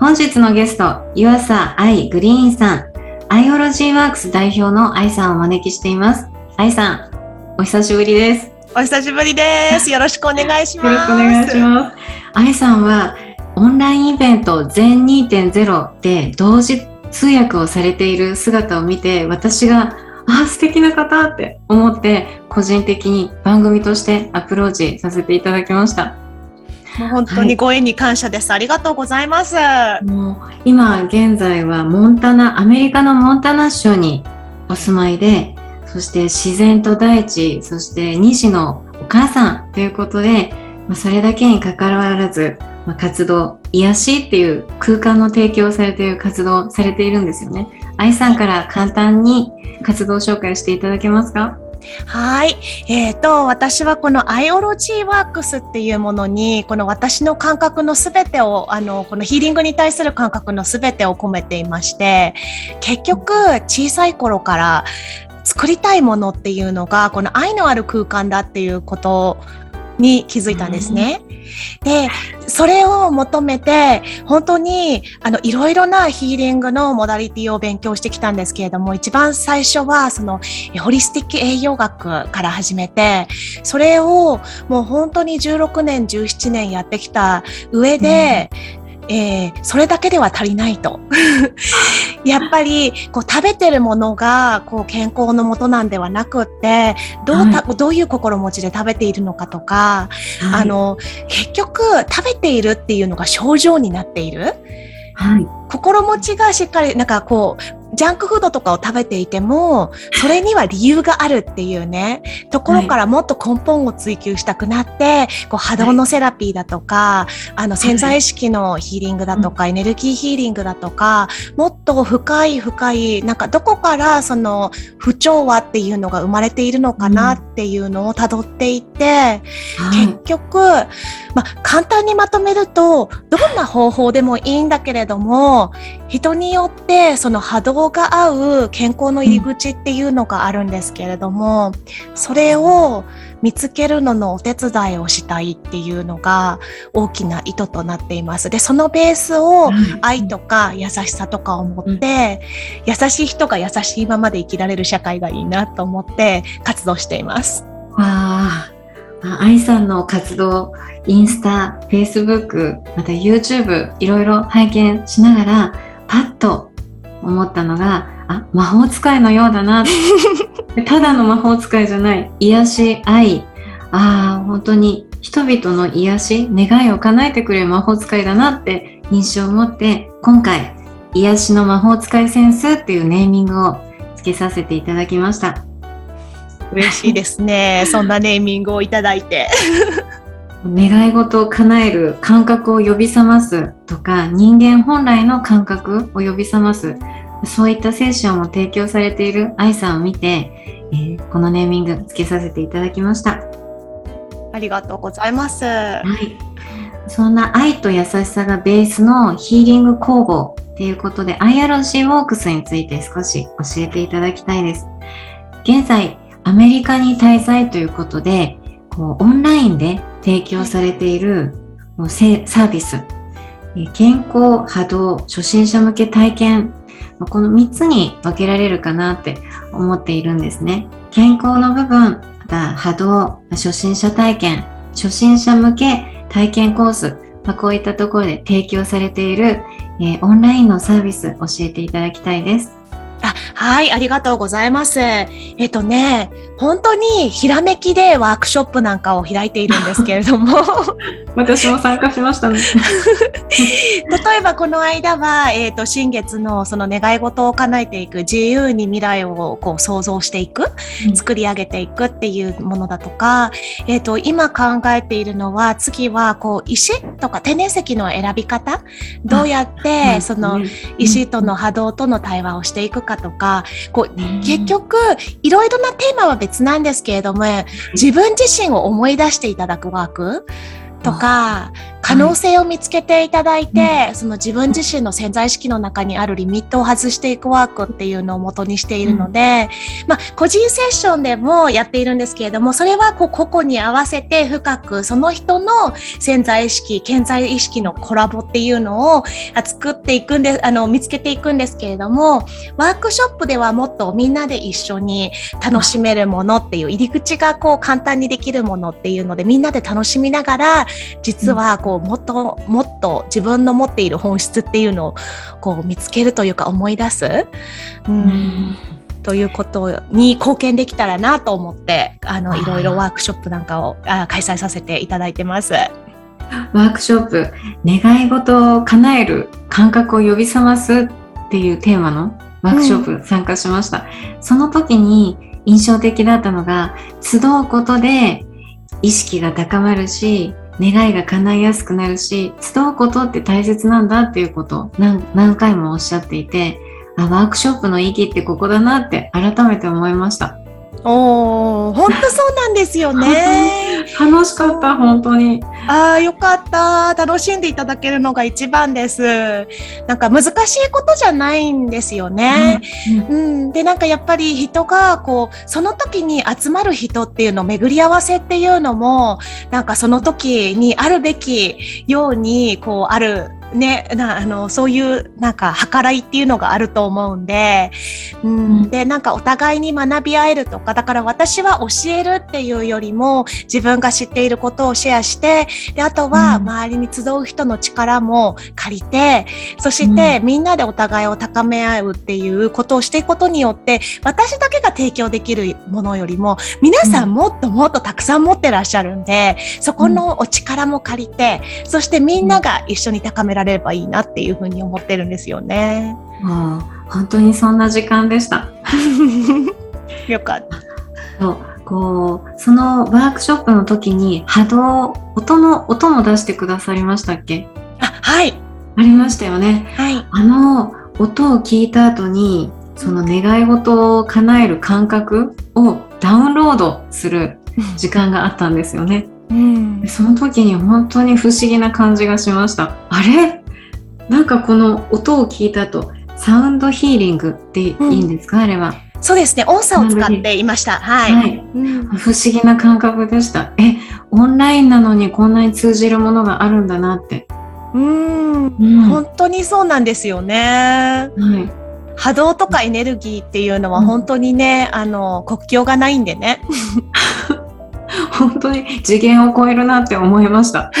本日のゲスト、湯浅愛グリーンさん、アイオロジーワークス代表の愛さんをお招きしています。愛さん、お久しぶりです。お久しぶりです。よろしくお願いします。よろしくお願いします。愛さんは、オンラインイベント全2.0で同時通訳をされている姿を見て、私があ、素敵な方って思って、個人的に番組としてアプローチさせていただきました。もう本当にご縁に感謝です。はい、ありがとうございます。もう今現在はモンタナ、アメリカのモンタナ州にお住まいで、そして自然と大地、そして西のお母さんということで、まあ、それだけにかかわらず、まあ、活動、癒しっていう空間の提供されている活動をされているんですよね。愛さんから簡単に活動紹介していただけますか？はい。えっ、ー、と、私はこのアイオロジーワークスっていうものに、この私の感覚のすべてを、あの、このヒーリングに対する感覚のすべてを込めていまして、結局、小さい頃から作りたいものっていうのが、この愛のある空間だっていうことに気づいたんですね。で、それを求めて、本当に、あの、いろいろなヒーリングのモダリティを勉強してきたんですけれども、一番最初は、その、ホリスティック栄養学から始めて、それをもう本当に16年、17年やってきた上で、えー、それだけでは足りないと。やっぱりこう食べてるものがこう健康のもとなんではなくってどうはい、どういう心持ちで食べているのかとか、はい、あの結局食べているっていうのが症状になっている。はい、心持ちがしっかりなんかこうジャンクフードとかを食べていても、それには理由があるっていうね、ところからもっと根本を追求したくなって、こう波動のセラピーだとか、あの潜在意識のヒーリングだとか、エネルギーヒーリングだとか、もっと深い深い、なんかどこからその不調和っていうのが生まれているのかなっていうのを辿っていって、結局、まあ簡単にまとめると、どんな方法でもいいんだけれども、人によってその波動が合う健康の入り口っていうのがあるんですけれども、それを見つけるののお手伝いをしたいっていうのが大きな意図となっています。で、そのベースを愛とか優しさとかを持って、優しい人が優しいままで生きられる社会がいいなと思って活動しています。わあ、愛さんの活動、インスタ、フェイスブック、また YouTube いろいろ拝見しながら、パッと思ったのがあ魔法使いのようだな。ただの魔法使いじゃない。癒し愛。ああ本当に人々の癒し願いを叶えてくれる魔法使いだなって印象を持って今回癒しの魔法使いセンスっていうネーミングをつけさせていただきました嬉しいですね。そんなネーミングをいただいて。願い事を叶える感覚を呼び覚ますとか人間本来の感覚を呼び覚ます。そういったセッションを提供されている愛さんを見て、えー、このネーミングつけさせていただきました。ありがとうございます、はい、そんな愛と優しさがベースのヒーリング工房ということで IRC ウォークスについて少し教えていただきたいです。現在アメリカに滞在ということでこうオンラインで提供されているサービス、健康、波動、初心者向け体験、この3つに分けられるかなって思っているんですね。健康の部分、また波動、初心者体験、初心者向け体験コース、まあ、こういったところで提供されている、えー、オンラインのサービス教えていただきたいです。あはい、ありがとうございます。えっ、とね、本当にひらめきでワークショップなんかを開いているんですけれども 私も参加しましたね。例えばこの間は、えっ、ー、と、新月のその願い事を叶えていく、自由に未来をこう想像していく、作り上げていくっていうものだとか、えっ、ー、と、今考えているのは、次はこう、石とか天然石の選び方、どうやって、その石との波動との対話をしていくかとか、こう、結局、いろいろなテーマは別なんですけれども、自分自身を思い出していただくワークとか、可能性を見つけていただいて、はい、その自分自身の潜在意識の中にあるリミットを外していくワークっていうのを元にしているので、うん、まあ、個人セッションでもやっているんですけれども、それはこう個々に合わせて深くその人の潜在意識、潜在意識のコラボっていうのを作っていくんで、あの、見つけていくんですけれども、ワークショップではもっとみんなで一緒に楽しめるものっていう入り口がこう簡単にできるものっていうので、みんなで楽しみながら、実はこうもっともっと自分の持っている本質っていうのをこう見つけるというか思い出す。うん、ということに貢献できたらなと思ってあのいろいろワークショップなんかをあ開催させていただいてます。ワークショップ願い事を叶える感覚を呼び覚ますっていうテーマのワークショップ参加しました。うん、その時に印象的だったのが集うことで意識が高まるし願いが叶いやすくなるし集うことって大切なんだっていうことを何回もおっしゃっていてあワークショップの意義ってここだなって改めて思いました。お本当そうなんですよね。楽しかった、本当に。ああ、よかった。楽しんでいただけるのが一番です。なんか難しいことじゃないんですよね。うん、うん、で、なんかやっぱり人が、こう、その時に集まる人っていうの、巡り合わせっていうのも、なんかその時にあるべきように、こう、あるね、なあのそういうなんか計らいっていうのがあると思うんで、うん、うん、でなんかお互いに学び合えるとかだから私は教えるっていうよりも自分が知っていることをシェアしてであとは周りに集う人の力も借りて、うん、そしてみんなでお互いを高め合うっていうことをしていくことによって私だけが提供できるものよりも皆さんもっともっとたくさん持ってらっしゃるんでそこのお力も借りてそしてみんなが一緒に高められられればいいなっていうふうに思ってるんですよね。もう本当にそんな時間でした。よかった。そうこうそのワークショップの時に波動音の音も出してくださりましたっけ？あはいありましたよね。はい、あの音を聞いた後にその願い事を叶える感覚をダウンロードする時間があったんですよね。うん、その時に本当に不思議な感じがしました。あれ？なんかこの音を聞いた後サウンドヒーリングっていいんですか、うん、あれは。そうですね。音差を使っていました。はい、はい。うん、不思議な感覚でした。えオンラインなのにこんなに通じるものがあるんだなって。うん、本当にそうなんですよね、はい。波動とかエネルギーっていうのは本当にね、あの国境がないんでね 本当に次元を超えるなって思いました。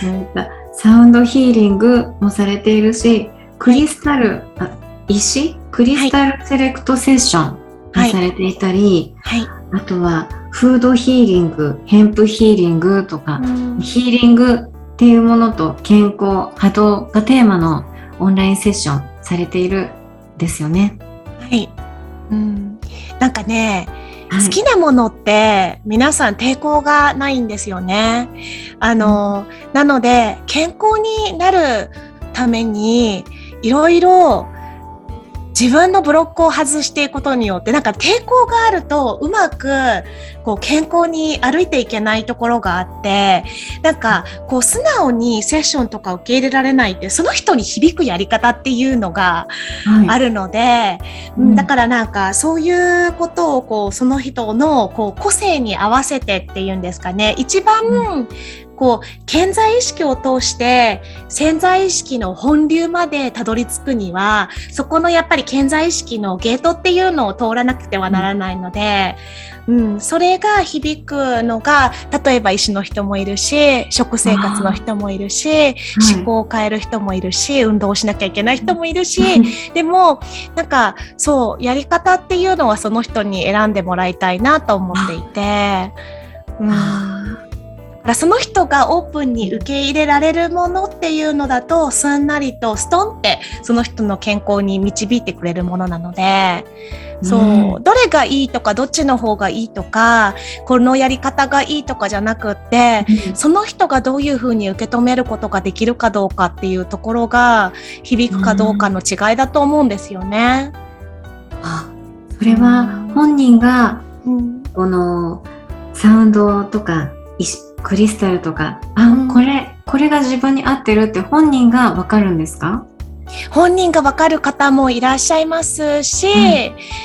そういったサウンドヒーリングもされているし、クリスタル、あ石？クリスタルセレクトセッションもされていたり、はいはい、あとはフードヒーリング、ヘンプヒーリングとか、ヒーリングっていうものと健康、波動がテーマのオンラインセッションされているですよね。はい。うん、なんかね、好きなものって皆さん抵抗がないんですよね。あの、なので健康になるためにいろいろ自分のブロックを外していくことによってなんか抵抗があるとうまくこう健康に歩いていけないところがあってなんかこう素直にセッションとか受け入れられないってその人に響くやり方っていうのがあるので、はいうん、だからなんかそういうことをこうその人のこう個性に合わせてっていうんですかね。一番、こう、潜在意識を通して潜在意識の本流までたどり着くには、そこのやっぱり潜在意識のゲートっていうのを通らなくてはならないので、うん、それが響くのが、例えば医師の人もいるし、食生活の人もいるし、思考を変える人もいるし、運動をしなきゃいけない人もいるし、でも、なんか、そう、やり方っていうのはその人に選んでもらいたいなと思っていて、うん。らその人がオープンに受け入れられるものっていうのだとすんなりとストンってその人の健康に導いてくれるものなのでそう、どれがいいとか、どっちの方がいいとか、このやり方がいいとかじゃなくって、うん、その人がどういうふうに受け止めることができるかどうかっていうところが、響くかどうかの違いだと思うんですよね。うん、あ、それは本人が、このサウンドとか、クリスタルとか、あ、これ、これが自分に合ってるって本人がわかるんですか？本人がわかる方もいらっしゃいますし、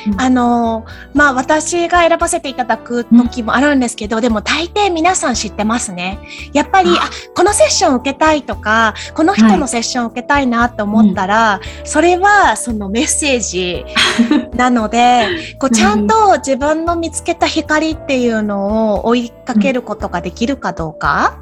うんうん、あの、まあ私が選ばせていただく時もあるんですけど、うん、でも大抵皆さん知ってますね。やっぱり、あ、このセッション受けたいとか、この人のセッション受けたいなと思ったら、はい、それはそのメッセージ なので、こうちゃんと自分の見つけた光っていうのを追いかけることができるかどうか、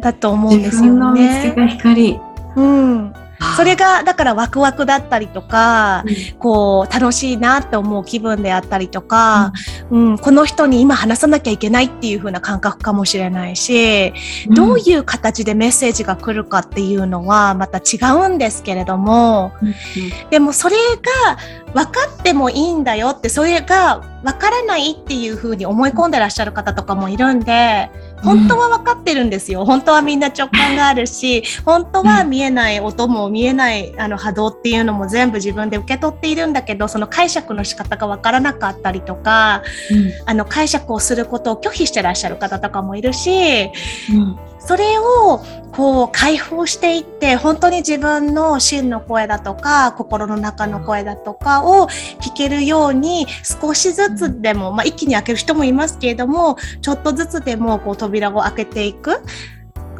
だと思うんですよね。自分の見つけた光。うん。それがだからワクワクだったりとか、うん、こう楽しいなって思う気分であったりとか、うん、うん、この人に今話さなきゃいけないっていう風な感覚かもしれないし、うん、どういう形でメッセージが来るかっていうのはまた違うんですけれども、でもそれが分かってもいいんだよってそれが分からないっていう風に思い込んでらっしゃる方とかもいるんで、本当は分かってるんですよ。本当はみんな直感があるし、本当は見えない音も見えないあの波動っていうのも全部自分で受け取っているんだけど、その解釈の仕方が分からなかったりとか、うん、あの解釈をすることを拒否してらっしゃる方とかもいるし、うんそれをこう解放していって本当に自分の真の声だとか心の中の声だとかを聞けるように少しずつでも、まあ、一気に開ける人もいますけれどもちょっとずつでもこう扉を開けていく。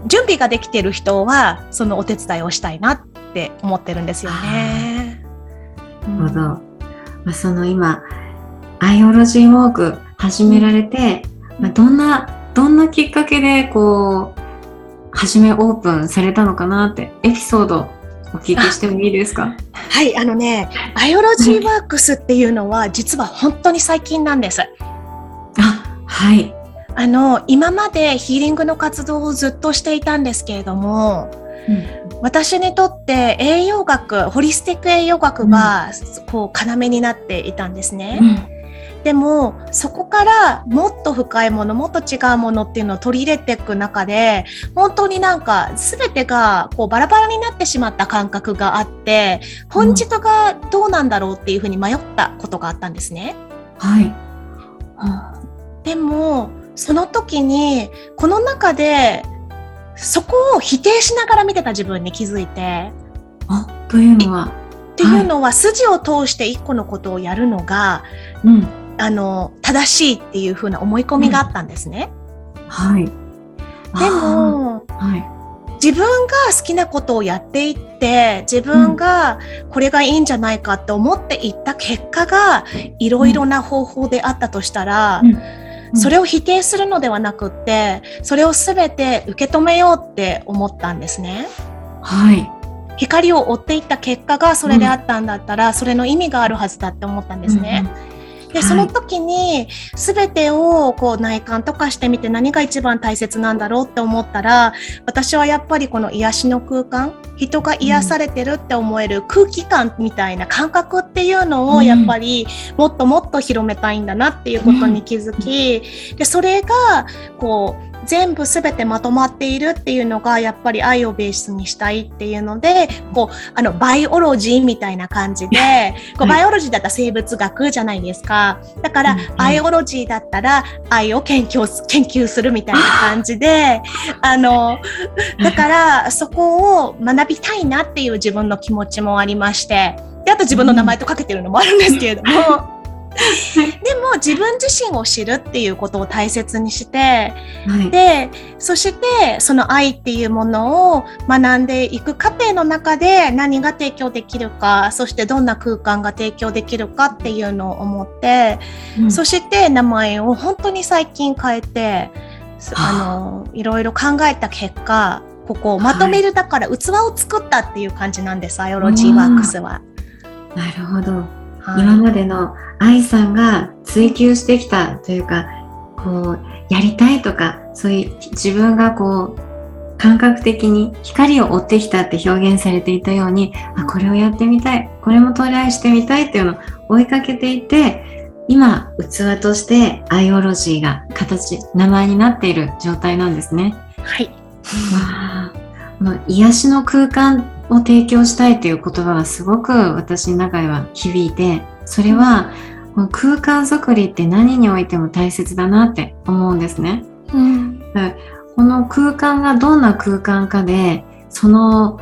準備ができている人はそのお手伝いをしたいなって思ってるんですよね。なるほど。まあ、その今アイオロジーウォーク始められて、まあ、どんなどんなきっかけでこう初めオープンされたのかなってエピソードお聞きしてもいいですか？はいあのねアイオロジーワークスっていうのは実は本当に最近なんです。あはい。あの今までヒーリングの活動をずっとしていたんですけれども、うん、私にとって栄養学ホリスティック栄養学が、こう要になっていたんですね。うんでもそこからもっと深いものもっと違うものっていうのを取り入れていく中で本当になんか全てがこうバラバラになってしまった感覚があって本質がどうなんだろうっていうふうに迷ったことがあったんですね。はい、でもその時にこの中でそこを否定しながら見てた自分に気づいて。あというのはっていうのは、筋を通して一個のことをやるのが、うん、あの正しいっていうふうな思い込みがあったんですね。うん、はい。でも、はい、自分が好きなことをやっていって自分がこれがいいんじゃないかって思っていった結果がいろいろな方法であったとしたら、うん、それを否定するのではなくってそれを全て受け止めようって思ったんですね。はい。光を追っていった結果がそれであったんだったら、うん、それの意味があるはずだって思ったんですね。うんで、その時に全てをこう内観とかしてみて何が一番大切なんだろうって思ったら、私はやっぱりこの癒しの空間、人が癒されてるって思える空気感みたいな感覚っていうのをやっぱりもっともっと広めたいんだなっていうことに気づき、で、それがこう、全部全てまとまっているっていうのがやっぱり愛をベースにしたいっていうのでこうあのバイオロジーみたいな感じで こうバイオロジーだったら生物学じゃないですか。だからバイオロジーだったら愛を研究研究するみたいな感じであの だからそこを学びたいなっていう自分の気持ちもありまして。であと自分の名前とかけてるのもあるんですけれども。でも自分自身を知るっていうことを大切にして、はい。で、そしてその愛っていうものを学んでいく過程の中で何が提供できるか、そしてどんな空間が提供できるかっていうのを思って、うんそして名前を本当に最近変えて、すあの、いろいろ考えた結果、ここをまとめるだから器を作ったっていう感じなんです、アイオロジーワークスは。なるほど。はい今までの愛さんが追求してきたというか、こう、やりたいとか、そういう自分がこう、感覚的に光を追ってきたって表現されていたように、あ、これをやってみたい、これもトライしてみたいっていうのを追いかけていて、今、器としてアイオロジーが形、名前になっている状態なんですね。はい。わあ癒しの空間を提供したいという言葉がすごく私の中では響いてそれはこの空間づくりって何においても大切だなって思うんですね。うん。この空間がどんな空間かでその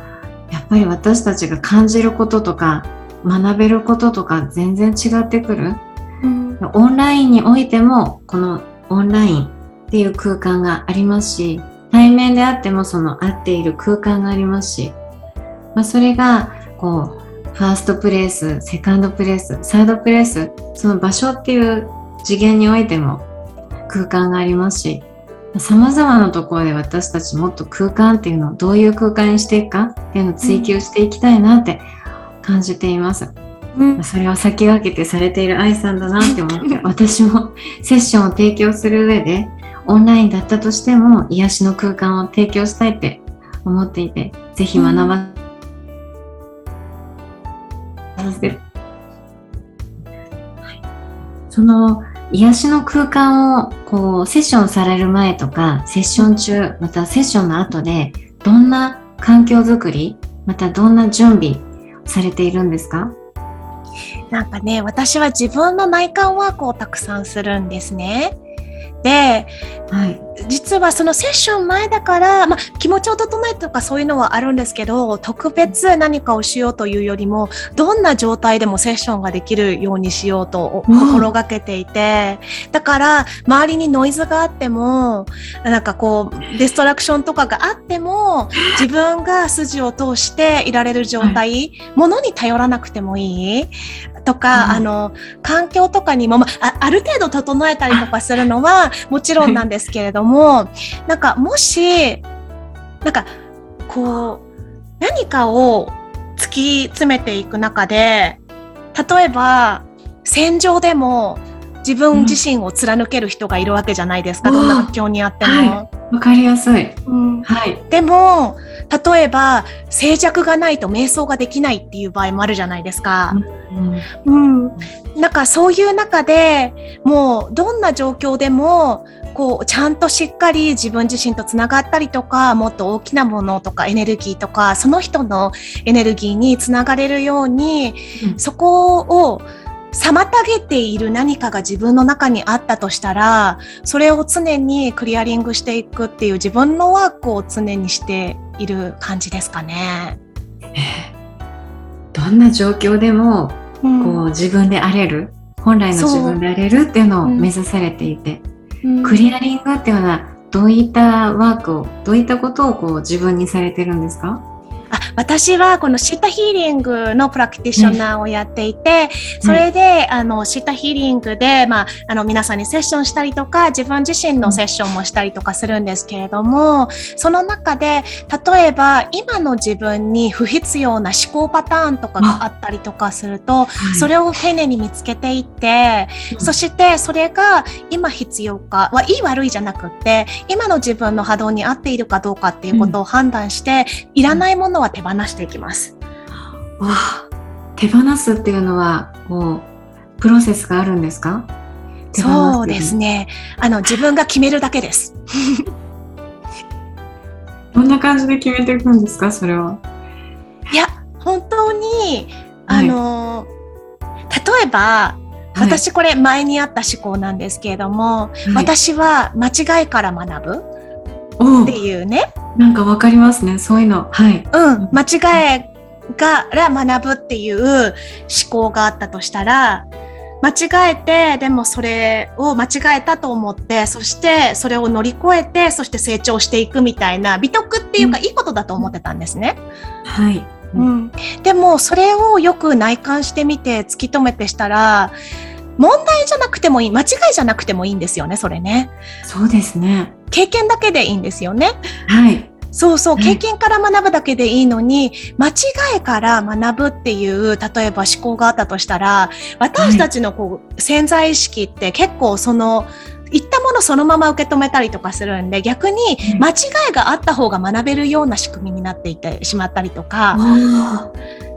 やっぱり私たちが感じることとか学べることとか全然違ってくる。うん。オンラインにおいてもこのオンラインっていう空間がありますし対面であってもその合っている空間がありますし、まあ、それがこうファーストプレイスセカンドプレイスサードプレイスその場所っていう次元においても空間がありますしさまざまなところで私たちもっと空間っていうのをどういう空間にしていくかっていうのを追求していきたいなって感じています。うん。それを先駆けてされている愛さんだなって思って、私もセッションを提供する上で、オンラインだったとしても癒しの空間を提供したいって思っていて、ぜひ学ばその癒しの空間をこうセッションされる前とか、セッション中、またセッションの後で、どんな環境づくり、またどんな準備されているんですか？なんかね、私は自分の内観ワークをたくさんするんですね。で、はい。実はそのセッション前だから、まあ、気持ちを整えるとかそういうのはあるんですけど、特別何かをしようというよりも、どんな状態でもセッションができるようにしようとうん。心がけていて、だから周りにノイズがあっても、なんかこう、ディストラクションとかがあっても、自分が筋を通していられる状態、ものに頼らなくてもいいとか、うん。あの、環境とかにも、まあ、あある程度整えたりとかするのはもちろんなんですけれども、なんかもし、なんかこう、何かを突き詰めていく中で、例えば戦場でも自分自身を貫ける人がいるわけじゃないですか、うんどんな環境にあっても。はわかりやすい。うんはい。でも、例えば静寂がないと瞑想ができないっていう場合もあるじゃないですか。うんうん、なんかそういう中でもうどんな状況でもこうちゃんとしっかり自分自身とつながったりとかもっと大きなものとかエネルギーとかその人のエネルギーにつながれるようにうんそこを妨げている何かが自分の中にあったとしたらそれを常にクリアリングしていくっていう自分のワークを常にしている感じですかね。どんな状況でもうん。こう自分であれる、本来の自分であれるっていうのをうん。目指されていて、うん。クリアリングっていうのはどういったワークを、どういったことをこう自分にされてるんですか？あ私はこのシータヒーリングのプラクティショナーをやっていて、それで、あの、シータヒーリングで、まあ、あの、皆さんにセッションしたりとか、自分自身のセッションもしたりとかするんですけれども、その中で、例えば、今の自分に不必要な思考パターンとかがあったりとかすると、それを丁寧に見つけていって、うん。そしてそれが今必要かはいい悪いじゃなくって今の自分の波動に合っているかどうかっていうことを判断して、いらないものは手放していきます。わあ手放すっていうのはこうプロセスがあるんですか？そうですね。あの 自分が決めるだけです。どんな感じで決めていくんですか？それは。いや本当にはいあの、例えばはい私これ前にあった思考なんですけれども、はい私は間違いから学ぶっていうね、なんかわかりますね。そういうの。はい。うん、間違いから学ぶっていう思考があったとしたら、間違えて、でもそれを間違えたと思って、そしてそれを乗り越えて、そして成長していくみたいな、美徳っていうか、いいことだと思ってたんですね。はい。うん、でもそれをよく内観してみて突き止めてしたら問題じゃなくてもいい間違いじゃなくてもいいんですよねそれね。そうですね。経験だけでいいんですよね。はい。そうそう、経験から学ぶだけでいいのに、間違いから学ぶっていう、例えば思考があったとしたら、私たちのこう、潜在意識って結構その、言ったものそのまま受け止めたりとかするんで、逆に間違いがあった方が学べるような仕組みになっていてしまったりとか、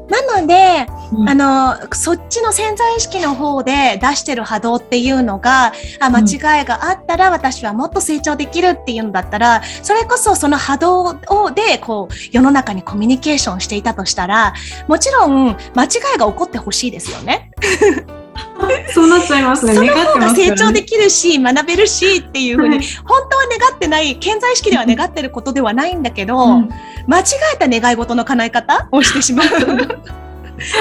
なので、うん、あの、そっちの潜在意識の方で出してる波動っていうのが、あ間違いがあったら私はもっと成長できるっていうのだったら、それこそその波動をで、こう、世の中にコミュニケーションしていたとしたら、もちろん間違いが起こってほしいですよね。そうなっちゃいます ね。その方が成長できるし、学べるしっていうふうに、本当は願ってない、健在意識では願ってることではないんだけど、うん、間違えた願い事の叶え方？をしてしまう。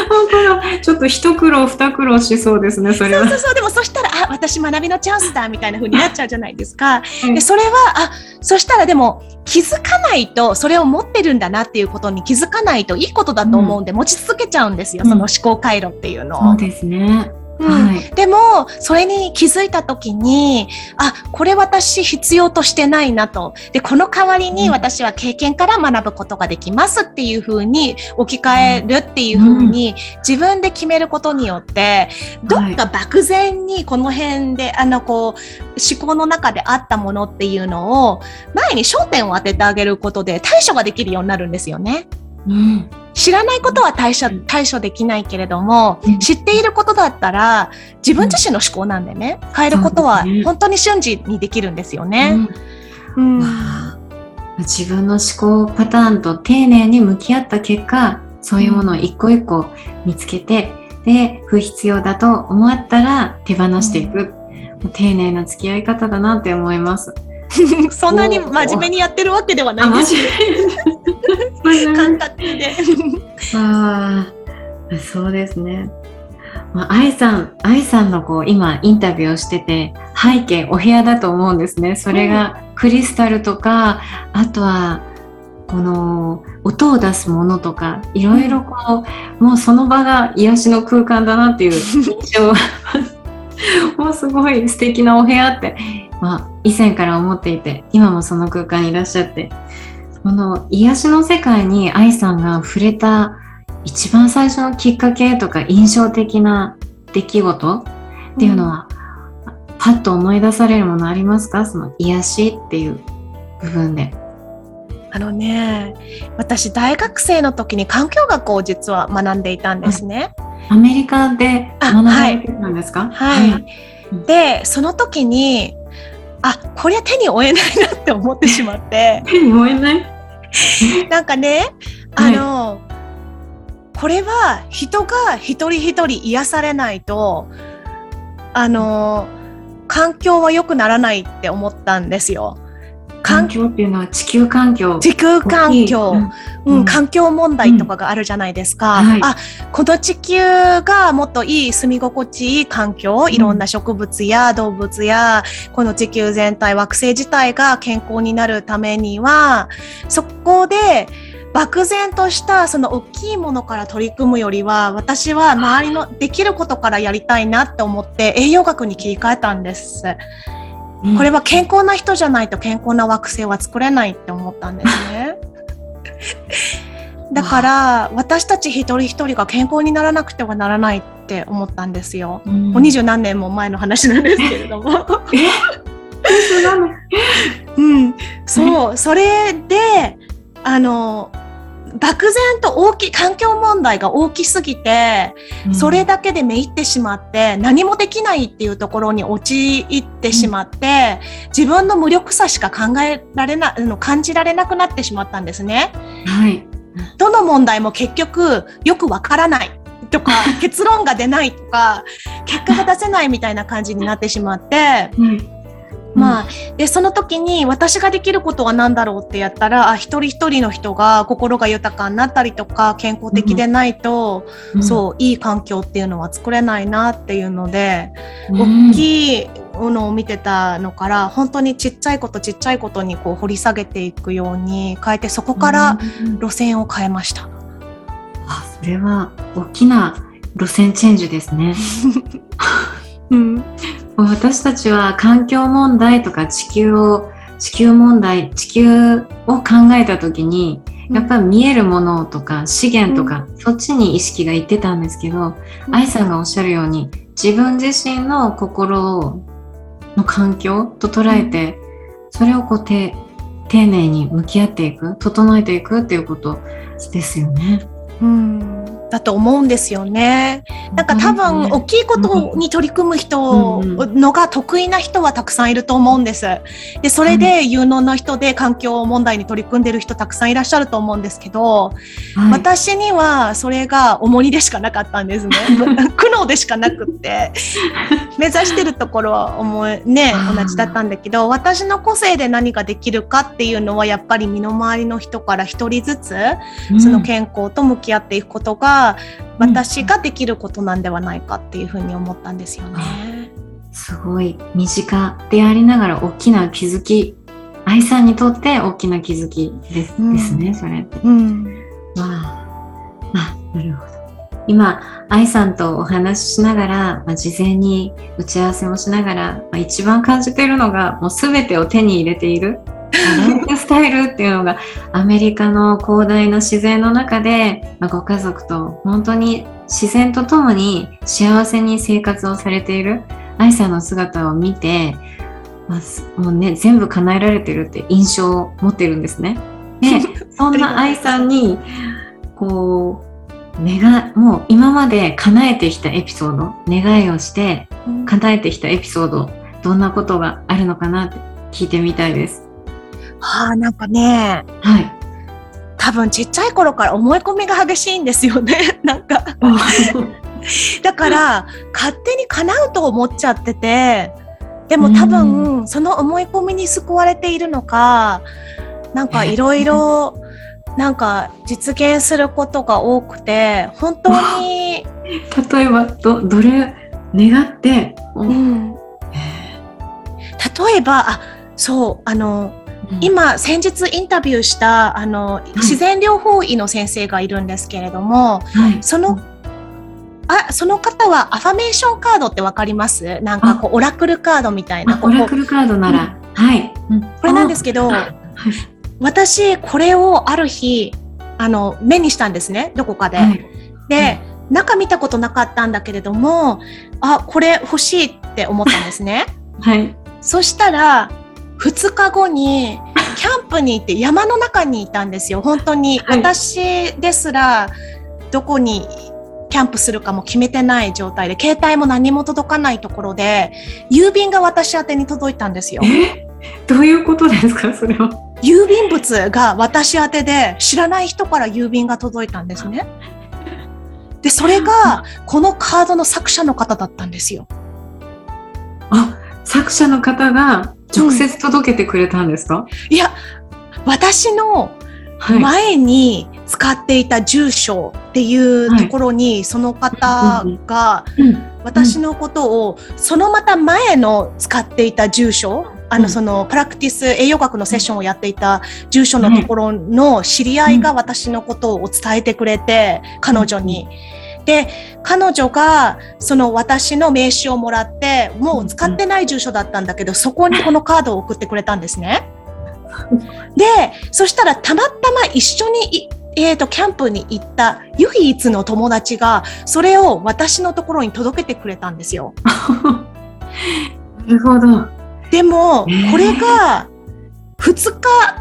本当だ。ちょっと一苦労二苦労しそうですね、それは。そうそうそう。でもそしたら、あ、私学びのチャンスだ、みたいな風になっちゃうじゃないですか。で、それは、あ、そしたらでも気づかないと、それを持ってるんだなっていうことに気づかないといいことだと思うんで、うん、持ち続けちゃうんですよ、その思考回路っていうのを。そうですね。うん、はい、でも、それに気づいた時に、あ、これ私必要としてないなと。で、この代わりに私は経験から学ぶことができますっていうふうに置き換えるっていうふうに自分で決めることによって、どっか漠然にこの辺で、あの、こう、思考の中であったものっていうのを前に焦点を当ててあげることで対処ができるようになるんですよね。うん、知らないことは対処対処できないけれども、うん、知っていることだったら自分自身の思考なんでね。変えることは本当に瞬時にできるんですよね。うん、自分の思考パターンと丁寧に向き合った結果そういうものを一個一個見つけて、で不必要だと思ったら手放していく、丁寧な付き合い方だなって思います。そんなに真面目にやってるわけではないです。感覚で。ああ、そうですね。まあ、愛さん、愛さんのこう今インタビューをしてて背景お部屋だと思うんですね。それがクリスタルとか、うん、あとはこの音を出すものとかいろいろこう、もうその場が癒しの空間だなっていう印象 もうすごい素敵なお部屋って、まあ、以前から思っていて今もその空間にいらっしゃってこの癒しの世界に愛さんが触れた一番最初のきっかけとか印象的な出来事っていうのは、うん、パッと思い出されるものありますか？その癒しっていう部分で。あのね、私大学生の時に環境学を実は学んでいたんですね。アメリカで学ばれてたんですか？はい。はい、で、その時に、あ、これは手に負えないなって思ってしまって。手に負えない？なんかね、あの、はい、これは人が一人一人癒されないと、あの、環境は良くならないって思ったんですよ。環境っていうのは地球環境。地球環境、うん、うん、環境問題とかがあるじゃないですか、うん。はい、あこの地球がもっといい住み心地いい環境いろんな植物や動物やこの地球全体惑星自体が健康になるためにはそこで漠然としたその大きいものから取り組むよりは私は周りのできることからやりたいなって思って栄養学に切り替えたんです。これは健康な人じゃないと健康な惑星は作れないって思ったんですね。だから私たち一人一人が健康にならなくてはならないって思ったんですよ。うん、もう二十何年も前の話なんですけれども。うん、そうそれであの漠然と大きい環境問題が大きすぎて、うん、それだけでめいってしまって何もできないっていうところに陥ってしまって、うん、自分の無力さしか考えられな感じられなくなってしまったんですね。はい、どの問題も結局よくわからない。とか 結論が出ないとか結果が出せないみたいな感じになってしまって、うん、まあ、で、その時に私ができることは何だろうってやったら、あ、一人一人の人が心が豊かになったりとか、健康的でないと、うん。そう、いい環境っていうのは作れないなっていうので、うん。大きいものを見てたのから、本当にちっちゃいことちっちゃいことにこう掘り下げていくように変えて、そこからうん。路線を変えました。あそれは大きな路線チェンジですね。うん。私たちは環境問題とか地球を地球問題地球を考えた時にやっぱり見えるものとか資源とか、そっちに意識がいってたんですけど、愛さんがおっしゃるように自分自身の心の環境と捉えて、それをこうて丁寧に向き合っていく整えていくっていうことですよね。うんだと思うんですよね。なんか多分大きいことに取り組む人のが得意な人はたくさんいると思うんです。で、それで有能な人で環境問題に取り組んでる人たくさんいらっしゃると思うんですけど、はい。私にはそれが重荷でしかなかったんですね。苦悩でしかなくって、目指してるところは思い、ね同じだったんだけど、私の個性で何ができるかっていうのはやっぱり身の回りの人から一人ずつ、その健康と向き合っていくことが、私ができることなんではないかっていうふうに思ったんですよね。すごい身近でありながら大きな気づき愛さんにとって大きな気づきです,、うんですねそれって。うん。わああなるほど。今愛さんとお話ししながら、まあ、事前に打ち合わせもしながら、まあ、一番感じているのがもう全てを手に入れている。ライフスタイルっていうのがアメリカの広大な自然の中で、まあ、ご家族と本当に自然とともに幸せに生活をされている愛さんの姿を見て、まあすもうね、全部叶えられてるって印象を持ってるんですね。で、そんな愛さんに、こう、願い、もう今まで叶えてきたエピソード、願いをして叶えてきたエピソード、どんなことがあるのかなって聞いてみたいです。はあ、なんかね、はい。多分ちっちゃい頃から思い込みが激しいんですよね。なんか。だから、勝手に叶うと思っちゃってて、でも多分、その思い込みに救われているのか、なんかいろいろ、なんか実現することが多くて、本当に、例えば、ど、どれ、願って、うん、例えば、あ、そう、あの、今、先日インタビューした、あの、自然療法医の先生がいるんですけれども、はい、その、あ、その方はアファメーションカードってわかります？なんかこう、オラクルカードみたいな。あオラクルカードなら、はい。これなんですけど、私、これをある日、あの、目にしたんですね、どこかで。はい。で、中見たことなかったん。だけれども、あ、これ欲しいって思ったんですね。はい。そしたら、2日後に、キャンプに行って山の中にいたんですよ。本当に。はい私ですら、どこにキャンプするかも決めてない状態で、携帯も何も届かないところで、郵便が私宛てに届いたんですよ。え？どういうことですか？それは。郵便物が私宛てで、知らない人から郵便が届いたんですね。で、それが、このカードの作者の方だったんですよ。あ、作者の方が直接届けてくれたんですか、いや、私のはい。前に使っていた住所っていうところに、その方がうん。私のことを、そのまた前の使っていた住所、あの、うん。そのプラクティス栄養学のセッションをやっていた住所のところの知り合いが私のことを伝えてくれて、彼女に。で、彼女がその私の名刺をもらって、もう使ってない住所だったんだけど、そこにこのカードを送ってくれたんですね。で、そしたらたまたま一緒にい、えー、とキャンプに行った唯一の友達がそれを私のところに届けてくれたんですよ。なるほど。でも、えーこれが2日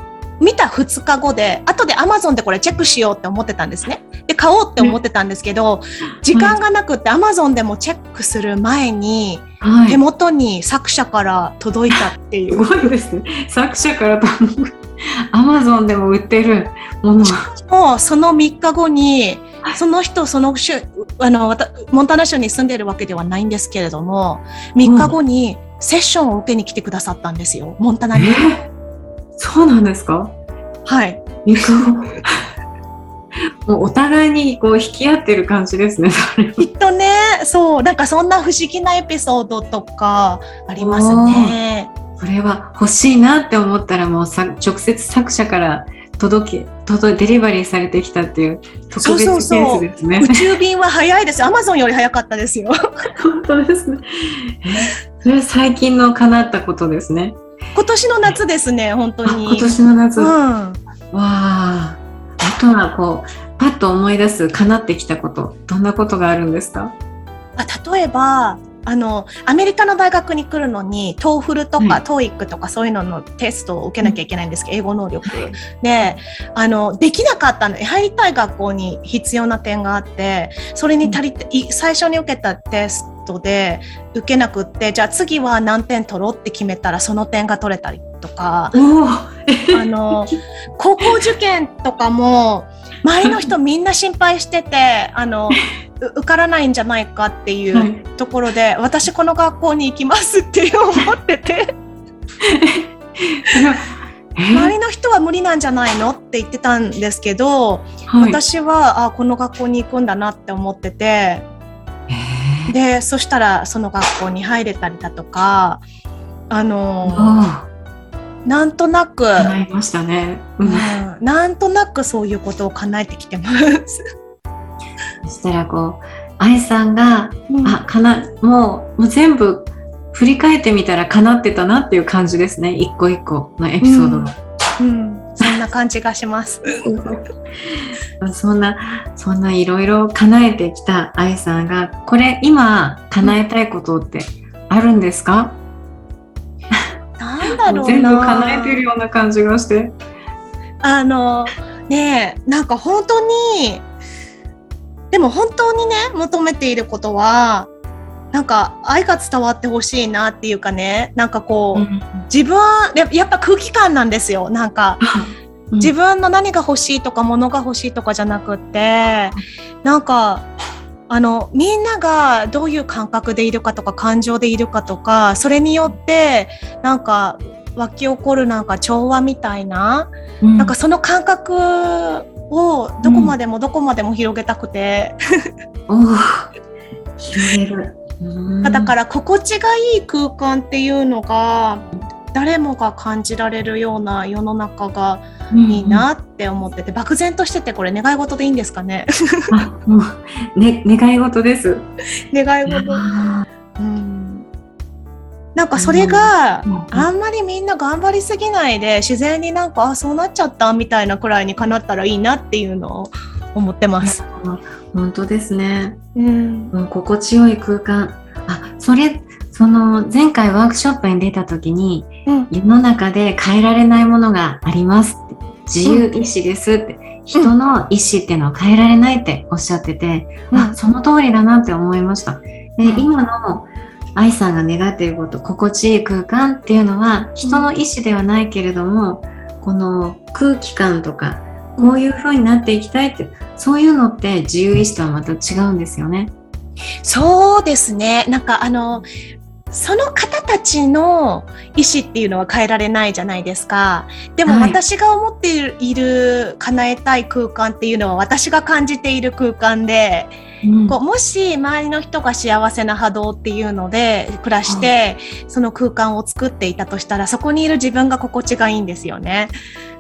見た2日後で後で Amazon でこれチェックしようって思ってたんですね。で買おうって思ってたんですけど時間がなくって Amazon でもチェックする前にはい。手元に作者から届いたっていすう。ごいですね。作者からとアマゾンでも売ってるものは。もうその3日後に、その人、その州、あの、モンタナ州に住んでるわけではないんですけれども、3日後にセッションを受けに来てくださったんですよ、モンタナに。そうなんですか？はい。もうお互いにこう引き合ってる感じですね。きっとね、そう、なんかそんな不思議なエピソードとかありますね。これは欲しいなって思ったらもうさ直接作者から届け届デリバリーされてきたっていう特別ケースですね。宇宙便は早いです。アマゾンより早かったですよ。本当ですね。えそれは最近の叶ったことですね。今年の夏ですね、本当あに。今年の夏。うん。わあ。あとはこうパッと思い出す叶ってきたことどんなことがあるんですか？あ例えばあのアメリカの大学に来るのに TOEFL とかはい TOEIC とかそういうののテストを受けなきゃいけないんですけど、英語能力であのできなかったの入りたい学校に必要な点があってそれに足りて、い最初に受けたテストで受けなくってじゃあ次は何点取ろうって決めたらその点が取れたりとか。あの 高校受験とかも周りの人みんな心配しててあの う受からないんじゃないかっていう。はい。ところで私この学校に行きますって思ってて周りの人は無理なんじゃないのって言ってたんですけど、はい。私はあこの学校に行くんだなって思っててえ？ーでそしたらその学校に入れたりだとかあのあなんとなく、あ、叶いましたね。ううんん、なんとなくそういうことを叶えてきてます。そしたらこう愛さんがうんあかなもうもう全部振り返ってみたら叶ってたなっていう感じですね。一個一個のエピソードが。うん、そんな感じがします。そんなそんないろいろ叶えてきた愛さんがこれ今叶えたいことってあるんですか？なんだろうな。全部叶えてるような感じがして。あのねえなんか本当にでも本当にね求めていることはなんか愛が伝わってほしいなっていうかねなんかこう、自分ややっぱ空気感なんですよなんかうん 自分の何が欲しいとか物が欲しいとかじゃなくってなんかあのみんながどういう感覚でいるかとか感情でいるかとかそれによってなんか湧き起こるなんか調和みたいなうん。なんかその感覚をどこまでもどこまでも広げたくて、おー。広げる。うんだから心地がいい空間っていうのが誰もが感じられるような世の中がいいなって思ってて、漠然としててこれ願い事でいいんですかね？ね願い事です。願い事、あうん、なんかそれがうんうんあんまりみんな頑張りすぎないで自然になんかあそうなっちゃったみたいなくらいにかなったらいいなっていうのを思ってます。ー本当ですね。うんもう心地よい空間。あ、それ、その前回ワークショップに出た時に、うん世の中で変えられないものがありますって。自由意志ですって。人の意志っていうのは変えられないっておっしゃってて、あ、その通りだなって思いました。で、うん今の愛さんが願っていること、心地いい空間っていうのは、人の意志ではないけれども、この空気感とか、こういう風になっていきたいって、そういうのって自由意志とはまた違うんですよね。そうですね。なんかあの、その方たちの意思っていうのは変えられないじゃないですか。でもはい私が思っている,、いる叶えたい空間っていうのは私が感じている空間で、うんこうもし周りの人が幸せな波動っていうので暮らして、その空間を作っていたとしたらそこにいる自分が心地がいいんですよね。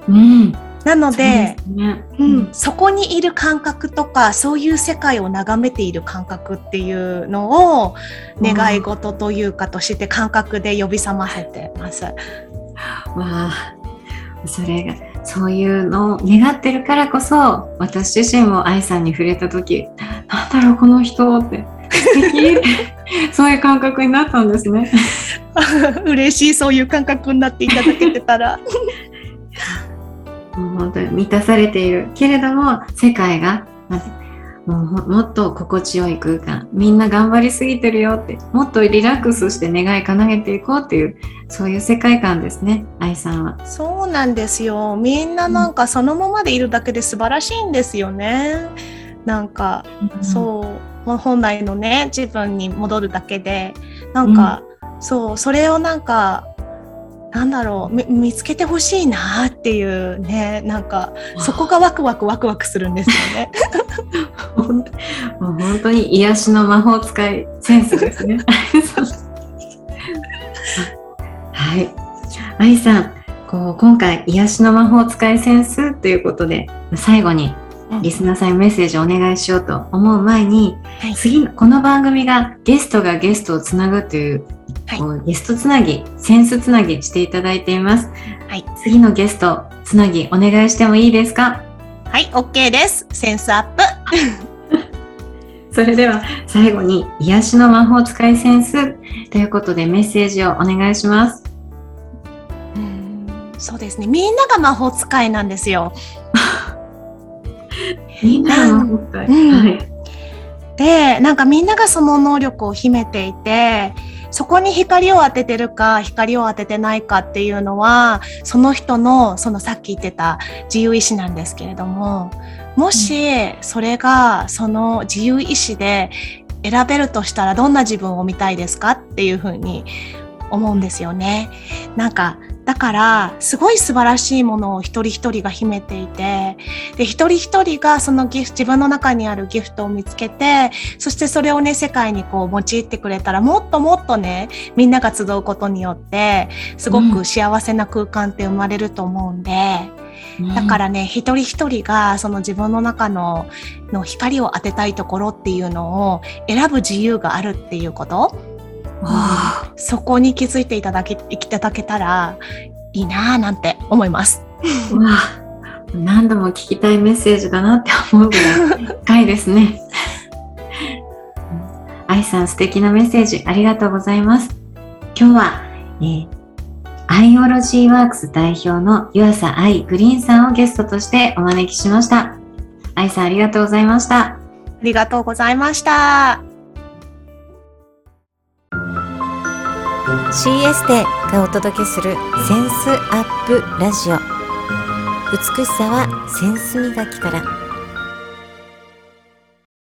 うん、なので、ね、うん、そこにいる感覚とかそういう世界を眺めている感覚っていうのを願い事というかとして感覚で呼び覚ませてます。わあ、それがそういうのを願ってるからこそ、私自身も愛さんに触れた時、なんだろうこの人って素敵って そういう感覚になったんですね。嬉しいそういう感覚になっていただけてたら。本当に満たされているけれども世界がまずもうほもっと心地よい空間みんな頑張りすぎてるよってもっとリラックスして願い叶えていこうっていうそういう世界観ですね愛さんは。そうなんですよ。みんななんかそのままでいるだけで素晴らしいんですよね。なんかそう本来のね自分に戻るだけでなんかそう、それをなんか、なんだろう、み見つけてほしいなっていうね、なんか、そこがワクワクワクワクするんですよね。も う本当に癒しの魔法使いセンスですね。はい。愛さん、こう今回癒しの魔法使いセンスということで、最後にリスナーさんにメッセージをお願いしようと思う前に、はい次のこの番組がゲストがゲストをつなぐという、はいゲストつなぎ、センスつなぎしていただいています。はい次のゲストつなぎお願いしてもいいですか？はい、OK です。センスアップ。それでは最後に癒しの魔法使いセンスということでメッセージをお願いします。そうですね。みんなが魔法使いなんですよ。い。うんはい。で、なんかみんながその能力を秘めていて、そこに光を当ててるか、光を当ててないかっていうのは、その人の、そのさっき言ってた自由意志なんですけれども、もしそれがその自由意志で選べるとしたらどんな自分を見たいですかっていうふうに思うんですよね。なんか、だから、すごい素晴らしいものを一人一人が秘めていて、で、一人一人がそのギフト、自分の中にあるギフトを見つけて、そしてそれをね、世界にこう用いてくれたら、もっともっとね、みんなが集うことによって、すごく幸せな空間って生まれると思うんで、だからね、一人一人がその自分の中のの光を当てたいところっていうのを選ぶ自由があるっていうこと、わそこに気づいていただけ、いただけたらいいなぁなんて思います。あ、わあ、何度も聞きたいメッセージだなって思うぐらい 深いですね。愛さん素敵なメッセージありがとうございます。今日は、えーアイオロジーワークス代表の湯浅愛グリーンさんをゲストとしてお招きしました。愛さんありがとうございました。ありがとうございました。CS でがお届けするセンスアップラジオ。美しさはセンス磨きから。